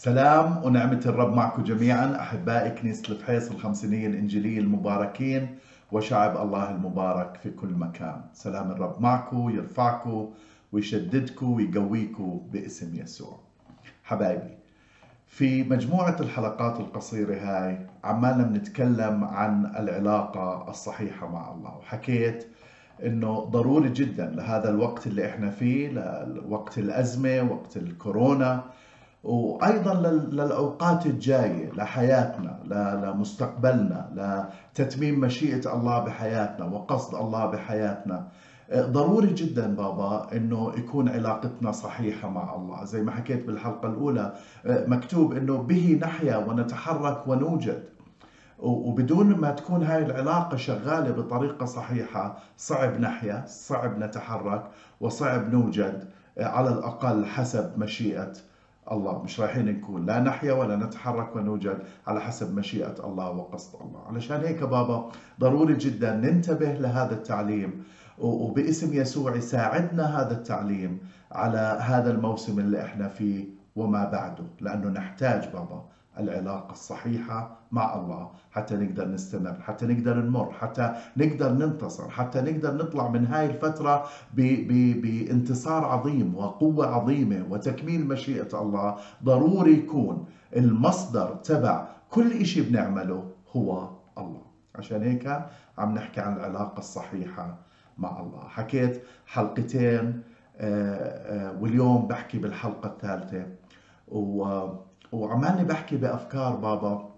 سلام ونعمة الرب معكم جميعا أحبائي كنيسة الفحيص الخمسينية الإنجيلية المباركين وشعب الله المبارك في كل مكان. سلام الرب معكم يرفعكم ويشددكم ويقويكم باسم يسوع. حبايبي في مجموعة الحلقات القصيرة هاي عمالنا بنتكلم عن العلاقة الصحيحة مع الله. وحكيت إنه ضروري جدا لهذا الوقت اللي إحنا فيه لوقت الأزمة وقت الكورونا وأيضا للأوقات الجاية لحياتنا لمستقبلنا لتتميم مشيئة الله بحياتنا وقصد الله بحياتنا. ضروري جدا بابا إنه يكون علاقتنا صحيحة مع الله. زي ما حكيت بالحلقة الأولى مكتوب إنه به نحيا ونتحرك ونوجد. وبدون ما تكون هاي العلاقة شغالة بطريقة صحيحة صعب نحيا صعب نتحرك وصعب نوجد على الأقل حسب مشيئة الله مش رايحين نكون لا نحيا ولا نتحرك ونوجد على حسب مشيئة الله وقصد الله. علشان هيك بابا ضروري جدا ننتبه لهذا التعليم وباسم يسوع يساعدنا هذا التعليم على هذا الموسم اللي إحنا فيه وما بعده لأنه نحتاج بابا. العلاقة الصحيحة مع الله. حتى نقدر نستمر حتى نقدر نمر حتى نقدر ننتصر حتى نقدر نطلع من هاي الفترة بانتصار عظيم وقوة عظيمة وتكميل مشيئة الله. ضروري يكون المصدر تبع كل إشي بنعمله هو الله. عشان هيك عم نحكي عن العلاقة الصحيحة مع الله. حكيت حلقتين واليوم بحكي بالحلقة الثالثة. و وعمالي بحكي بأفكار بابا.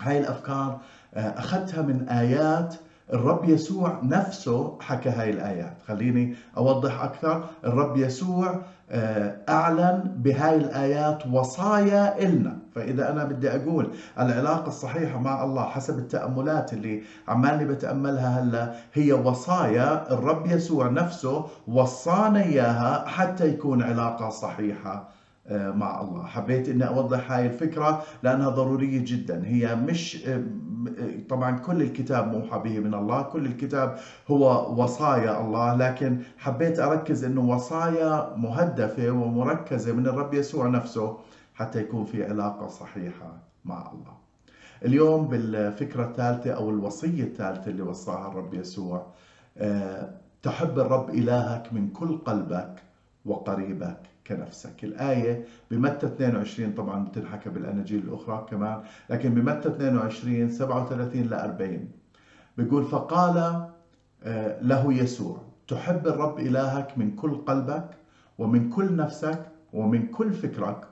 هاي الأفكار أخذتها من آيات الرب يسوع نفسه حكى هاي الآيات. خليني أوضح أكثر. الرب يسوع أعلن بهاي الآيات وصايا إلنا. فإذا أنا بدي أقول العلاقة الصحيحة مع الله حسب التأملات اللي عمالي بتأملها هلأ هي وصايا الرب يسوع نفسه وصانا إياها حتى يكون علاقة صحيحة مع الله. حبيت إني أوضح هاي الفكرة لأنها ضرورية جدا. هي مش طبعا كل الكتاب موحى به من الله كل الكتاب هو وصايا الله لكن حبيت أركز إنه وصايا مهدفة ومركزة من الرب يسوع نفسه حتى يكون في علاقة صحيحة مع الله. اليوم بالفكرة الثالثة أو الوصية الثالثة اللي وصاها الرب يسوع تحب الرب إلهك من كل قلبك وقريبك. كنفسك. الآية بمتى 22 طبعا بتنحكى بالأناجيل الأخرى كمان لكن بمتى 22 37 ل 40 بيقول فقال له يسوع تحب الرب إلهك من كل قلبك ومن كل نفسك ومن كل فكرك.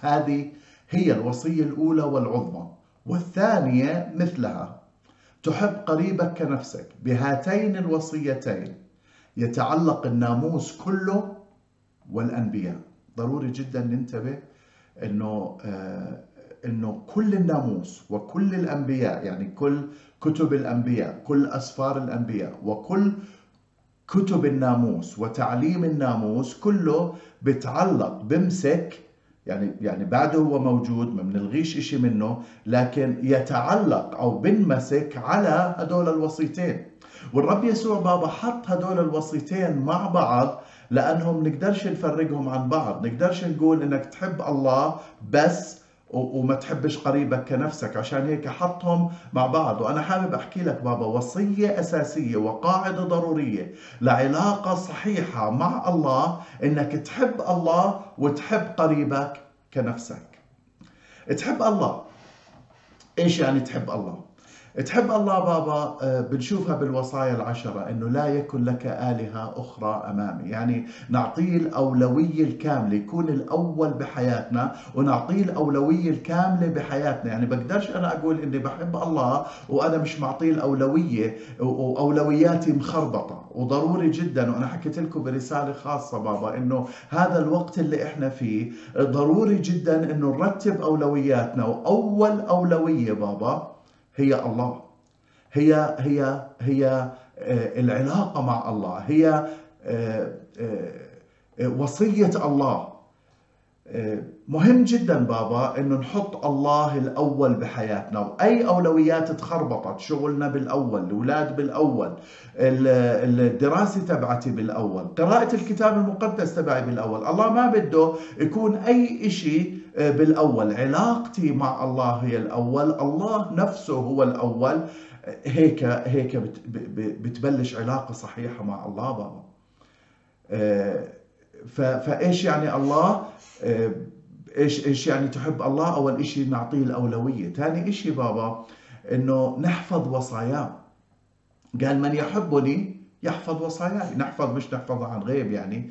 هذه هي الوصية الأولى والعظمى والثانية مثلها. تحب قريبك كنفسك بهاتين الوصيتين يتعلق الناموس كله والأنبياء. ضروري جدا ننتبه إنه آه إنه كل الناموس وكل الأنبياء يعني كل كتب الأنبياء كل أسفار الأنبياء وكل كتب الناموس وتعليم الناموس كله بتعلق بمسك يعني يعني بعده هو موجود ما بنلغيش شيء منه لكن يتعلق أو بنمسك على هدول الوصيتين والرب يسوع بابا حط هدول الوصيتين مع بعض لأنهم نقدرش نفرقهم عن بعض. نقدرش نقول إنك تحب الله بس وما تحبش قريبك كنفسك. عشان هيك حطهم مع بعض. وأنا حابب أحكي لك بابا وصية أساسية وقاعدة ضرورية لعلاقة صحيحة مع الله إنك تحب الله وتحب قريبك كنفسك. تحب الله. إيش يعني تحب الله؟ تحب الله بابا بنشوفها بالوصايا العشرة إنه لا يكن لك آلهة أخرى أمامي. يعني نعطيه الأولوية الكاملة يكون الأول بحياتنا ونعطيه الأولوية الكاملة بحياتنا. يعني بقدرش أنا أقول إني بحب الله وأنا مش معطيه الأولوية واولوياتي مخربطة. وضروري جدا وأنا حكيت لكم برسالة خاصة بابا إنه هذا الوقت اللي إحنا فيه ضروري جدا إنه نرتب أولوياتنا. وأول أولوية بابا هي الله. هي هي هي العلاقة مع الله. هي وصية الله. مهم جدا بابا إنه نحط الله الأول بحياتنا. وأي أولويات تخربطت شغلنا بالأول الأولاد بالأول الدراسة تبعتي بالأول قراءة الكتاب المقدس تبعي بالأول. الله ما بده يكون أي شيء بالأول. علاقتي مع الله هي الأول. الله نفسه هو الأول. هيك هيك بتبلش علاقة صحيحة مع الله بابا. فإيش يعني الله؟ آه، إيش إيش يعني تحب الله؟ أول شيء نعطيه الأولوية. ثاني شيء بابا إنه نحفظ وصاياه. قال من يحبني يحفظ وصاياي نحفظ مش نحفظها عن غيب يعني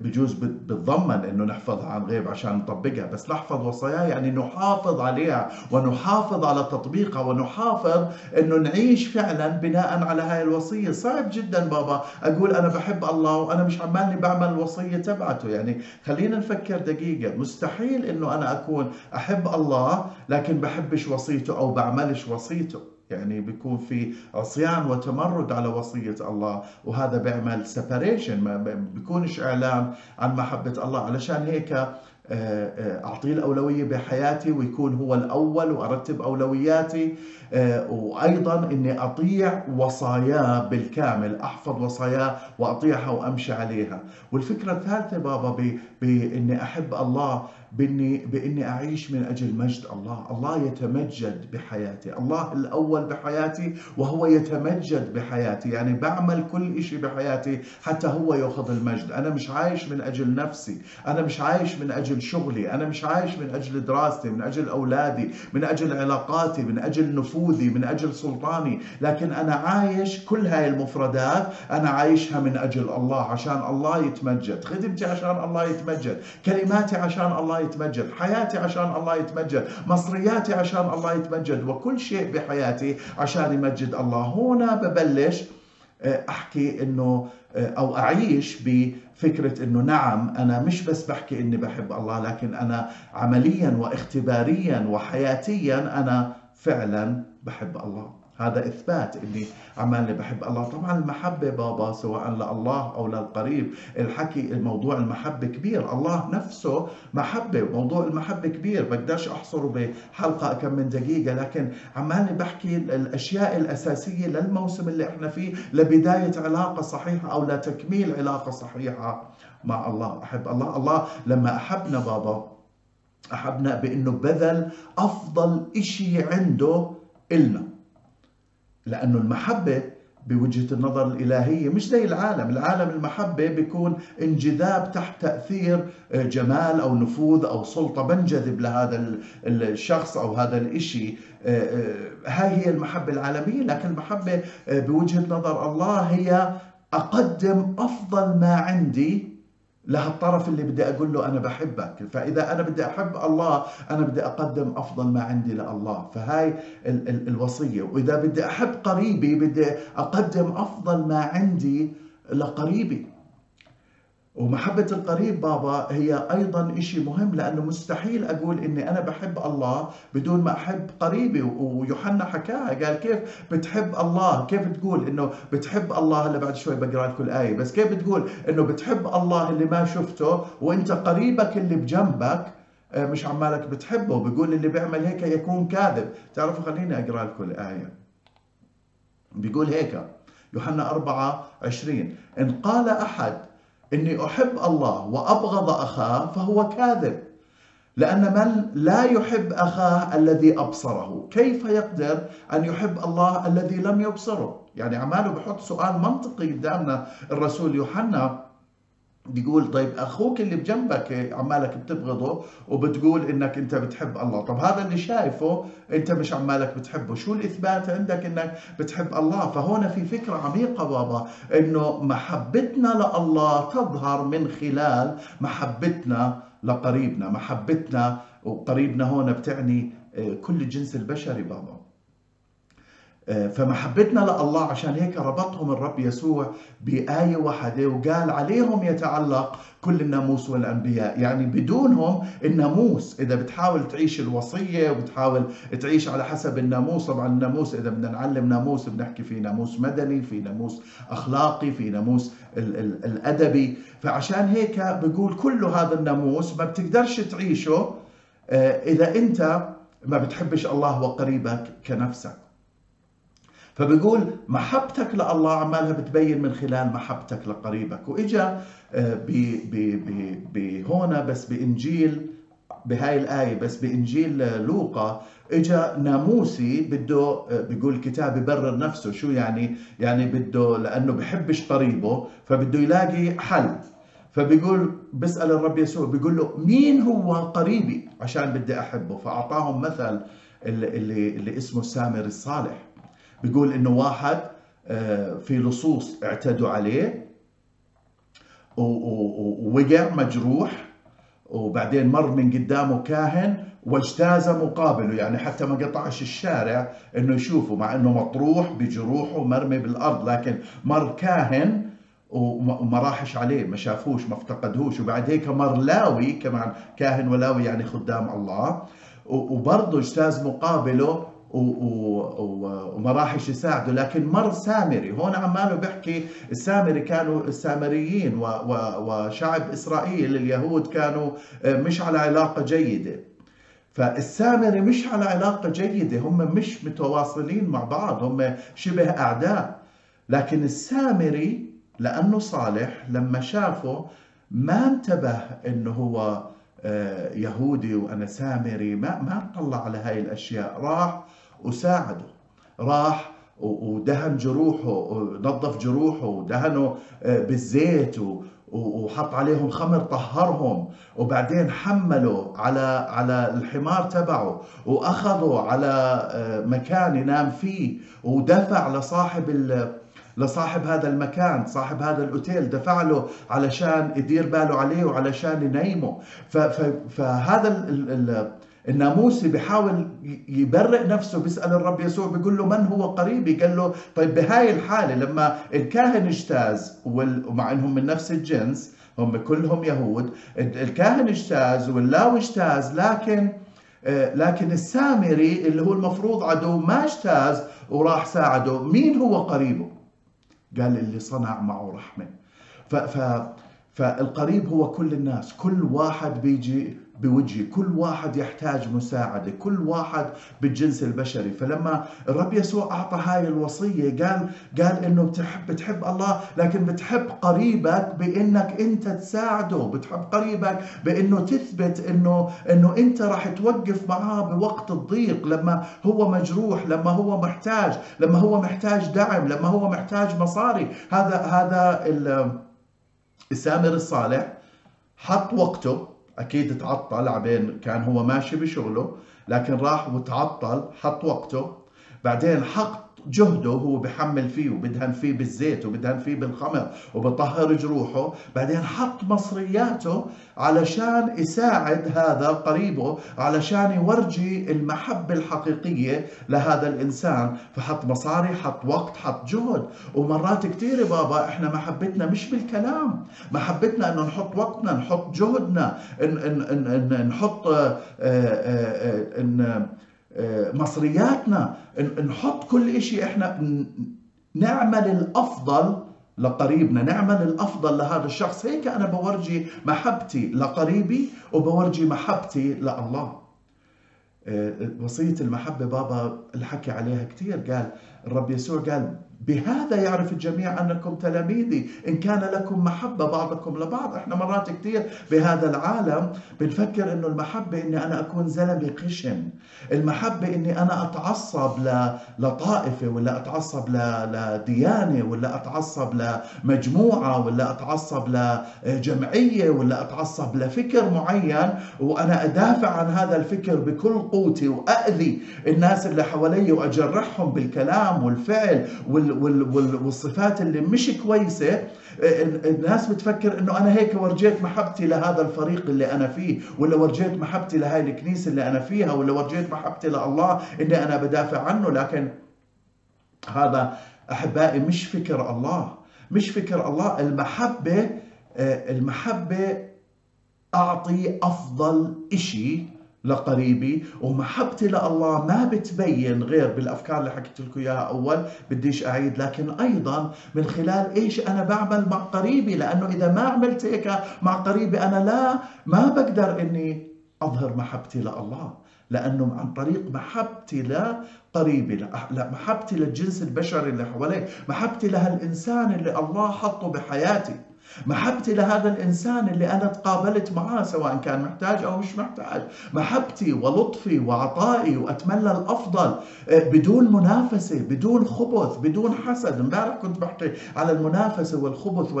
بجوز بتضمن إنه نحفظها عن غيب عشان نطبقها. بس نحفظ وصاياه يعني نحافظ عليها ونحافظ على تطبيقها ونحافظ إنه نعيش فعلا بناء على هاي الوصية. صعب جدا بابا. أقول أنا بحب الله وأنا مش عمالي بعمل الوصيه تبعته. يعني خلينا نفكر دقيقة. مستحيل إنه أنا أكون أحب الله لكن بحبش وصيته أو بعملش وصيته. يعني بيكون في عصيان وتمرد على وصية الله. وهذا بيعمل سيباريشن ما بيكونش إعلان عن محبة الله. علشان هيك آه، آه، أعطيه الأولوية بحياتي ويكون هو الأول وأرتب أولوياتي. آه، وأيضا أني أطيع وصاياه بالكامل أحفظ وصاياه وأطيعها وأمشي عليها. والفكرة الثالثة بابا بأني أحب الله بإني, بإني أعيش من أجل مجد الله. الله يتمجد بحياتي. الله الأول بحياتي وهو يتمجد بحياتي. يعني بعمل كل شيء بحياتي حتى هو يأخذ المجد. أنا مش عايش من أجل نفسي. أنا مش عايش من أجل شغلي. أنا مش عايش من أجل دراستي من أجل أولادي من أجل علاقاتي من أجل نفوذي من أجل سلطاني. لكن أنا عايش كل هاي المفردات أنا عايشها من أجل الله عشان الله يتمجد. خدمتي عشان الله يتمجد. كلماتي عشان الله يتمجد. حياتي عشان الله يتمجد. مصرياتي عشان الله يتمجد. وكل شيء بحياتي عشان يمجد الله. هنا ببلش آه، أحكي إنه آه، أو أعيش بفكرة إنه نعم أنا مش بس بحكي إني بحب الله لكن أنا عمليا واختباريا وحياتيا أنا فعلا بحب الله. هذا إثبات إني عمالي بحب الله. طبعا المحبة بابا سواء لله أو للقريب الحكي الموضوع المحبة كبير. الله نفسه محبة موضوع المحبة كبير. بقدرش أحصره بحلقة كم من دقيقة لكن عمالي بحكي الأشياء الأساسية للموسم اللي إحنا فيه لبداية علاقة صحيحة أو لتكميل علاقة صحيحة مع الله. أحب الله. الله لما أحبنا بابا أحبنا بأنه بذل أفضل إشي عنده إلنا. لأنه المحبة بوجهة النظر الإلهية مش زي العالم. العالم المحبة بيكون انجذاب تحت تأثير آه، جمال أو نفوذ أو سلطة. بنجذب لهذا الشخص أو هذا الإشي. آه، آه، هاي هي المحبة العالمية. لكن المحبة بوجهة نظر الله هي أقدم أفضل ما عندي لهالطرف اللي بدي أقول له أنا بحبك. فإذا أنا بدي أحب الله أنا بدي أقدم أفضل ما عندي لله. فهاي ال ال الوصية. وإذا بدي أحب قريبي بدي أقدم أفضل ما عندي لقريبي. ومحبة القريب بابا هي أيضا إشي مهم لأنه مستحيل أقول إني أنا بحب الله بدون ما أحب قريبي. ويوحنا حكاها قال كيف بتحب الله؟ كيف تقول إنه بتحب الله؟ هلا بعد شوي بقرأ لكم الآية. بس كيف بتقول إنه بتحب الله اللي ما شفته وإنت قريبك اللي بجنبك؟ آه، مش عمالك بتحبه. بيقول اللي بيعمل هيك يكون كاذب. تعرفوا خليني أقرأ لكم الآية. بيقول هيك يوحنا 4 20 إن قال أحد إني أحب الله وأبغض أخاه فهو كاذب. لأن من لا يحب أخاه الذي أبصره؟ كيف يقدر أن يحب الله الذي لم يبصره؟ يعني عماله بحط سؤال منطقي قدامنا الرسول يوحنا بيقول طيب أخوك اللي بجنبك عمالك بتبغضه وبتقول إنك أنت بتحب الله. طب هذا اللي شايفه أنت مش عمالك بتحبه. شو الإثبات عندك إنك بتحب الله؟ فهنا في فكرة عميقة بابا إنه محبتنا لله تظهر من خلال محبتنا لقريبنا. محبتنا وقريبنا هون بتعني آه، كل الجنس البشري بابا. فمحبتنا لله عشان هيك ربطهم الرب يسوع بآية واحدة وقال عليهم يتعلق كل الناموس والأنبياء. يعني بدونهم الناموس إذا بتحاول تعيش الوصية وبتحاول تعيش على حسب الناموس طبعا الناموس إذا بدنا نعلم ناموس بنحكي في ناموس مدني في ناموس أخلاقي في ناموس ال ال الأدبي. فعشان هيك بقول كل هذا الناموس ما بتقدرش تعيشه إذا أنت ما بتحبش الله وقريبك كنفسك. فبيقول محبتك لله عمالها بتبين من خلال محبتك لقريبك. وإجا بهنا بس بإنجيل بهاي الآية بس بإنجيل لوقا إجا ناموسي بده بيقول الكتاب يبرر نفسه شو يعني يعني بده لأنه بحبش قريبه فبده يلاقي حل. فبيقول بيسأل الرب يسوع بيقول له مين هو قريبي؟ عشان بدي أحبه. فأعطاهم مثل اللي, اللي اسمه السامر الصالح. بيقول إنه واحد في لصوص اعتدوا عليه ووقع مجروح وبعدين مر من قدامه كاهن واجتاز مقابله. يعني حتى ما قطعش الشارع إنه يشوفه مع إنه مطروح بجروحه مرمي بالأرض لكن مر كاهن وما راحش عليه ما شافوش ما افتقدهوش. وبعد هيك مر لاوي كمان كاهن ولاوي يعني خدام الله. وبرضه اجتاز مقابله وما راحش يساعده. لكن مر سامري. هون عماله بيحكي السامري كانوا السامريين وشعب إسرائيل اليهود كانوا مش على علاقة جيدة. فالسامري مش على علاقة جيدة. هم مش متواصلين مع بعض. هم شبه أعداء. لكن السامري لأنه صالح لما شافه ما انتبه إنه هو يهودي وأنا سامري. ما ما طلع على هاي الأشياء. راح وساعده. راح ودهن جروحه ونظف جروحه ودهنه بالزيت وحط عليهم خمر طهرهم. وبعدين حمله على على الحمار تبعه وأخذه على مكان ينام فيه. ودفع لصاحب لصاحب هذا المكان صاحب هذا الأوتيل دفع له علشان يدير باله عليه وعلشان ينيمه. فهذا الناموسي بيحاول يبرئ نفسه بيسأل الرب يسوع بيقول له من هو قريبي؟ قال له طيب بهاي الحالة لما الكاهن اجتاز ومع إنهم من نفس الجنس هم كلهم يهود الكاهن اجتاز واللاوي اجتاز لكن لكن السامري اللي هو المفروض عدو ما اجتاز وراح ساعده. مين هو قريبه؟ قال اللي صنع معه رحمة. ف ف فالقريب هو كل الناس. كل واحد بيجي بوجهي كل واحد يحتاج مساعدة كل واحد بالجنس البشري. فلما الرب يسوع أعطى هاي الوصية قال قال إنه بتحب بتحب الله لكن بتحب قريبك بإنك أنت تساعده. بتحب قريبك بإنه تثبت إنه إنه أنت راح توقف معاه بوقت الضيق. لما هو مجروح لما هو محتاج لما هو محتاج دعم لما هو محتاج مصاري. هذا هذا السامر الصالح حط وقته أكيد تعطل عبين كان هو ماشي بشغله لكن راح وتعطل حط وقته. بعدين حط جهده هو بحمل فيه وبدهن فيه بالزيت وبدهن فيه بالخمر وبطهر جروحه. بعدين حط مصرياته علشان يساعد هذا قريبه علشان يورجي المحبة الحقيقية لهذا الإنسان. فحط مصاري حط وقت حط جهد. ومرات كثير بابا إحنا محبتنا مش بالكلام. محبتنا إنه نحط وقتنا نحط جهدنا. إن إن إن نحط آه، آه، إن مصرياتنا نحط كل إشي إحنا نعمل الأفضل لقريبنا نعمل الأفضل لهذا الشخص. هيك أنا بورجي محبتي لقريبي وبورجي محبتي لله وصية المحبة بابا الحكي عليها كثير قال الرب يسوع قال بهذا يعرف الجميع أنكم تلاميذي. إن كان لكم محبة بعضكم لبعض. إحنا مرات كثير بهذا العالم بنفكر أنه المحبة أني أنا أكون زلمة خشن المحبة أني أنا أتعصب لطائفة ولا أتعصب لديانة ولا أتعصب لمجموعة ولا أتعصب لجمعية ولا أتعصب لفكر معين. وأنا أدافع عن هذا الفكر بكل قوتي وأذي الناس اللي حوالي وأجرحهم بالكلام. والفعل وال والصفات اللي مش كويسة الناس بتفكر إنه أنا هيك ورجيت محبتي لهذا الفريق اللي أنا فيه ولا ورجيت محبتي لهاي الكنيسة اللي أنا فيها ولا ورجيت محبتي لله إني أنا بدافع عنه. لكن هذا أحبائي مش فكر الله مش فكر الله. المحبة آه، المحبة أعطي أفضل إشي لقريبي. ومحبتي لله ما بتبين غير بالأفكار اللي حكيت لكم إياها أول بديش أعيد. لكن أيضا من خلال إيش أنا بعمل مع قريبي لأنه إذا ما عملت هيك مع قريبي أنا لا ما بقدر إني أظهر محبتي لله لأنه عن طريق محبتي لقريبي محبتي للجنس البشري اللي حوالي محبتي لهالإنسان اللي الله حطه بحياتي. محبتي لهذا الإنسان اللي أنا تقابلت معاه سواء كان محتاج أو مش محتاج. محبتي ولطفي وعطائي وأتمنى الأفضل آه، بدون منافسة بدون خبث بدون حسد. امبارح كنت بحكي على المنافسة والخبث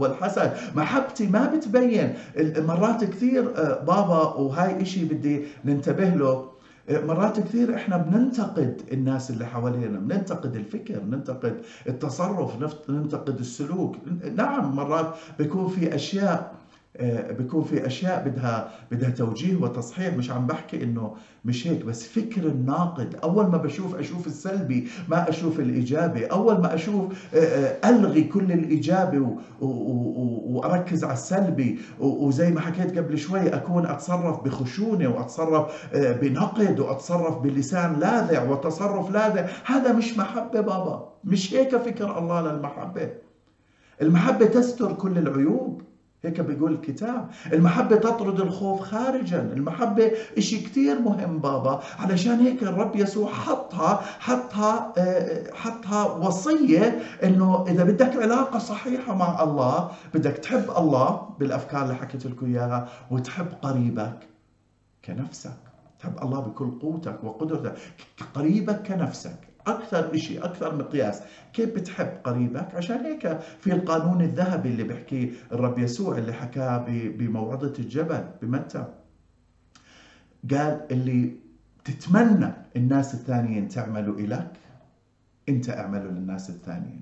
والحسد. محبتي ما بتبين. مرات كثير آه، بابا وهاي إشي بدي ننتبه له. مرات كثير إحنا بننتقد الناس اللي حوالينا بننتقد الفكر بننتقد التصرف ننتقد السلوك. نعم مرات بيكون في أشياء بيكون في أشياء بدها بدها توجيه وتصحيح. مش عم بحكي إنه مش هيك بس فكر الناقد. أول ما بشوف أشوف السلبي ما أشوف الإيجابي. أول ما أشوف آه، آه، ألغي كل الإيجابي وأركز على السلبي. وزي ما حكيت قبل شوي أكون أتصرف بخشونة وأتصرف بنقد وأتصرف بلسان لاذع وتصرف لاذع. هذا مش محبة بابا. مش هيك فكر الله للمحبة. المحبة تستر كل العيوب. هيك بيقول الكتاب. المحبة تطرد الخوف خارجا. المحبة إشي كتير مهم بابا. علشان هيك الرب يسوع حطها حطها آه، حطها وصية إنه إذا بدك علاقة صحيحة مع الله بدك تحب الله بالأفكار اللي حكيت لكم إياها وتحب قريبك كنفسك. تحب الله بكل قوتك وقدرتك. قريبك كنفسك. أكثر شيء أكثر مقياس كيف بتحب قريبك؟ عشان هيك في القانون الذهبي اللي بيحكيه الرب يسوع اللي حكاه بموعظة الجبل بمتى؟ قال اللي تتمنى الناس الثانيين تعملوا إلك أنت اعملوا للناس الثانيين.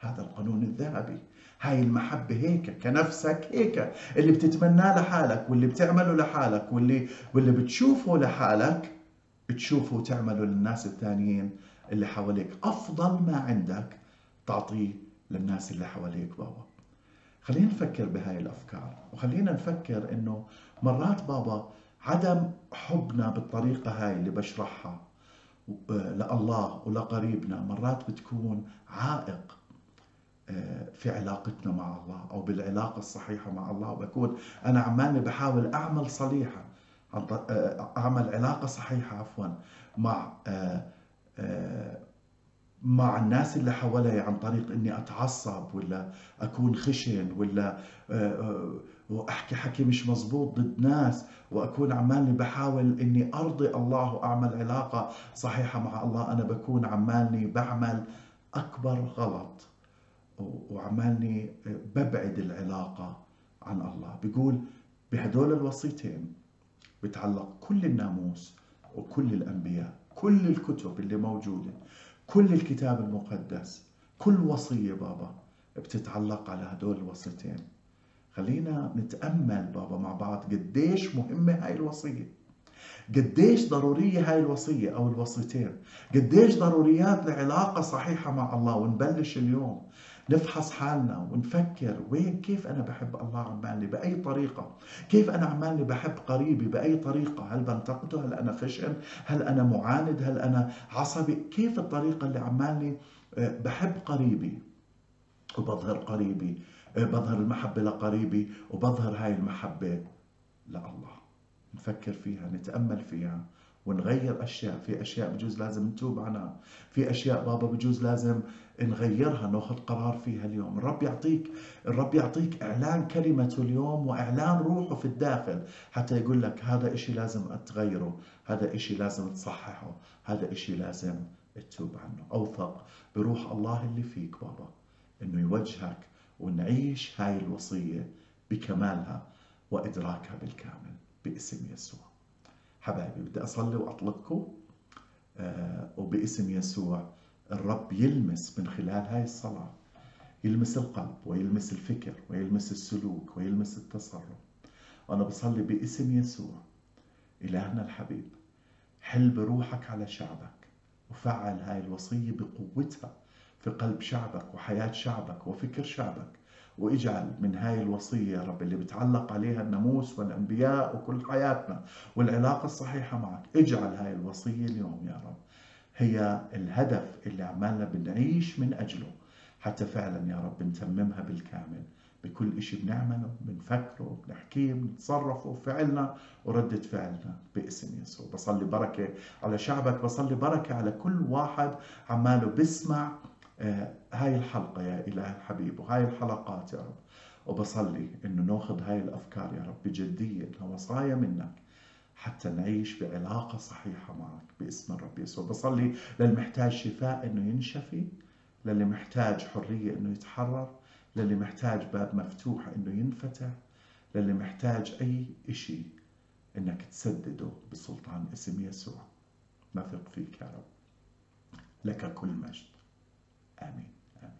هذا القانون الذهبي. هاي المحبة هيك كنفسك هيك. اللي بتتمناه لحالك واللي بتعمله لحالك واللي واللي بتشوفه لحالك بتشوفه وتعمله للناس الثانيين. اللي حواليك. أفضل ما عندك تعطيه للناس اللي حواليك بابا. خلينا نفكر بهاي الأفكار وخلينا نفكر إنه مرات بابا عدم حبنا بالطريقة هاي اللي بشرحها لله ولقريبنا. مرات بتكون عائق آه، في علاقتنا مع الله أو بالعلاقة الصحيحة مع الله. وبكون أنا عمالي بحاول أعمل صليحة آه، أعمل علاقة صحيحة عفوا مع آه، مع الناس اللي حوالي عن طريق إني أتعصب ولا أكون خشن ولا آه، آه، وأحكي حكي مش مزبوط ضد ناس وأكون عمالي بحاول إني أرضي الله وأعمل علاقة صحيحة مع الله أنا بكون عمالي بعمل أكبر غلط وعمالني ببعد العلاقة عن الله. بيقول بهدول الوصيتين بتعلق كل الناموس وكل الأنبياء. كل الكتب اللي موجودة كل الكتاب المقدس كل وصية بابا بتتعلق على هدول الوصيتين. خلينا نتأمل بابا مع بعض قديش مهمة هاي الوصية. قديش ضرورية هاي الوصية أو الوصيتين. قديش ضروريات لعلاقة صحيحة مع الله ونبلش اليوم. نفحص حالنا ونفكر وين كيف أنا بحب الله عمالي؟ بأي طريقة؟ كيف أنا عمالي بحب قريبي؟ بأي طريقة؟ هل بنتقده؟ هل أنا خشن؟ هل أنا معاند؟ هل أنا عصبي؟ كيف الطريقة اللي عمالي آه، بحب قريبي؟ وبظهر قريبي آه، بظهر المحبة لقريبي وبظهر هاي المحبة لله. نفكر فيها نتأمل فيها. ونغير أشياء. في أشياء بجوز لازم نتوب عنها. في أشياء بابا بجوز لازم نغيرها نأخذ قرار فيها اليوم. الرب يعطيك الرب يعطيك إعلان كلمته اليوم وإعلان روحه في الداخل. حتى يقول لك هذا إشي لازم تغيره هذا إشي لازم تصححه هذا إشي لازم تتوب عنه. أوثق بروح الله اللي فيك بابا إنه يوجهك ونعيش هاي الوصية بكمالها وإدراكها بالكامل باسم يسوع. حبايبي بدي أصلي وأطلقكم آه وباسم يسوع الرب يلمس من خلال هاي الصلاة يلمس القلب ويلمس الفكر ويلمس السلوك ويلمس التصرف. وأنا بصلي باسم يسوع إلهنا الحبيب حل بروحك على شعبك وفعل هاي الوصية بقوتها في قلب شعبك وحياة شعبك وفكر شعبك. واجعل من هاي الوصية يا رب اللي بتعلق عليها الناموس والأنبياء وكل حياتنا والعلاقة الصحيحة معك. اجعل هاي الوصية اليوم يا رب هي الهدف اللي عمالنا بنعيش من أجله. حتى فعلا يا رب نتممها بالكامل. بكل إشي بنعمله بنفكره بنحكيه بنتصرفه فعلنا وردة فعلنا باسم يسوع. بصلي بركة على شعبك بصلي بركة على كل واحد عماله بسمع هاي الحلقة يا إله الحبيب وهاي الحلقات يا رب. وبصلي إنه نأخذ هاي الأفكار يا رب بجدية وصايا منك حتى نعيش بعلاقة صحيحة معك باسم الرب يسوع. بصلي للمحتاج شفاء إنه ينشفي للي محتاج حرية إنه يتحرر للي محتاج باب مفتوح إنه ينفتح للي محتاج أي إشي إنك تسدده بسلطان اسم يسوع. نثق فيك يا رب. لك كل مجد. آمين. آمين.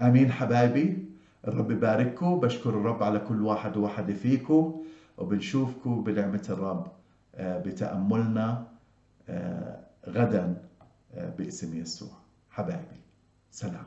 آمين حبايبي. الرب يبارككم. بشكر الرب على كل واحد وواحدة فيكم وبنشوفكم بنعمة الرب آه، بتأملنا آه، غدا آه، باسم يسوع. حبايبي سلام.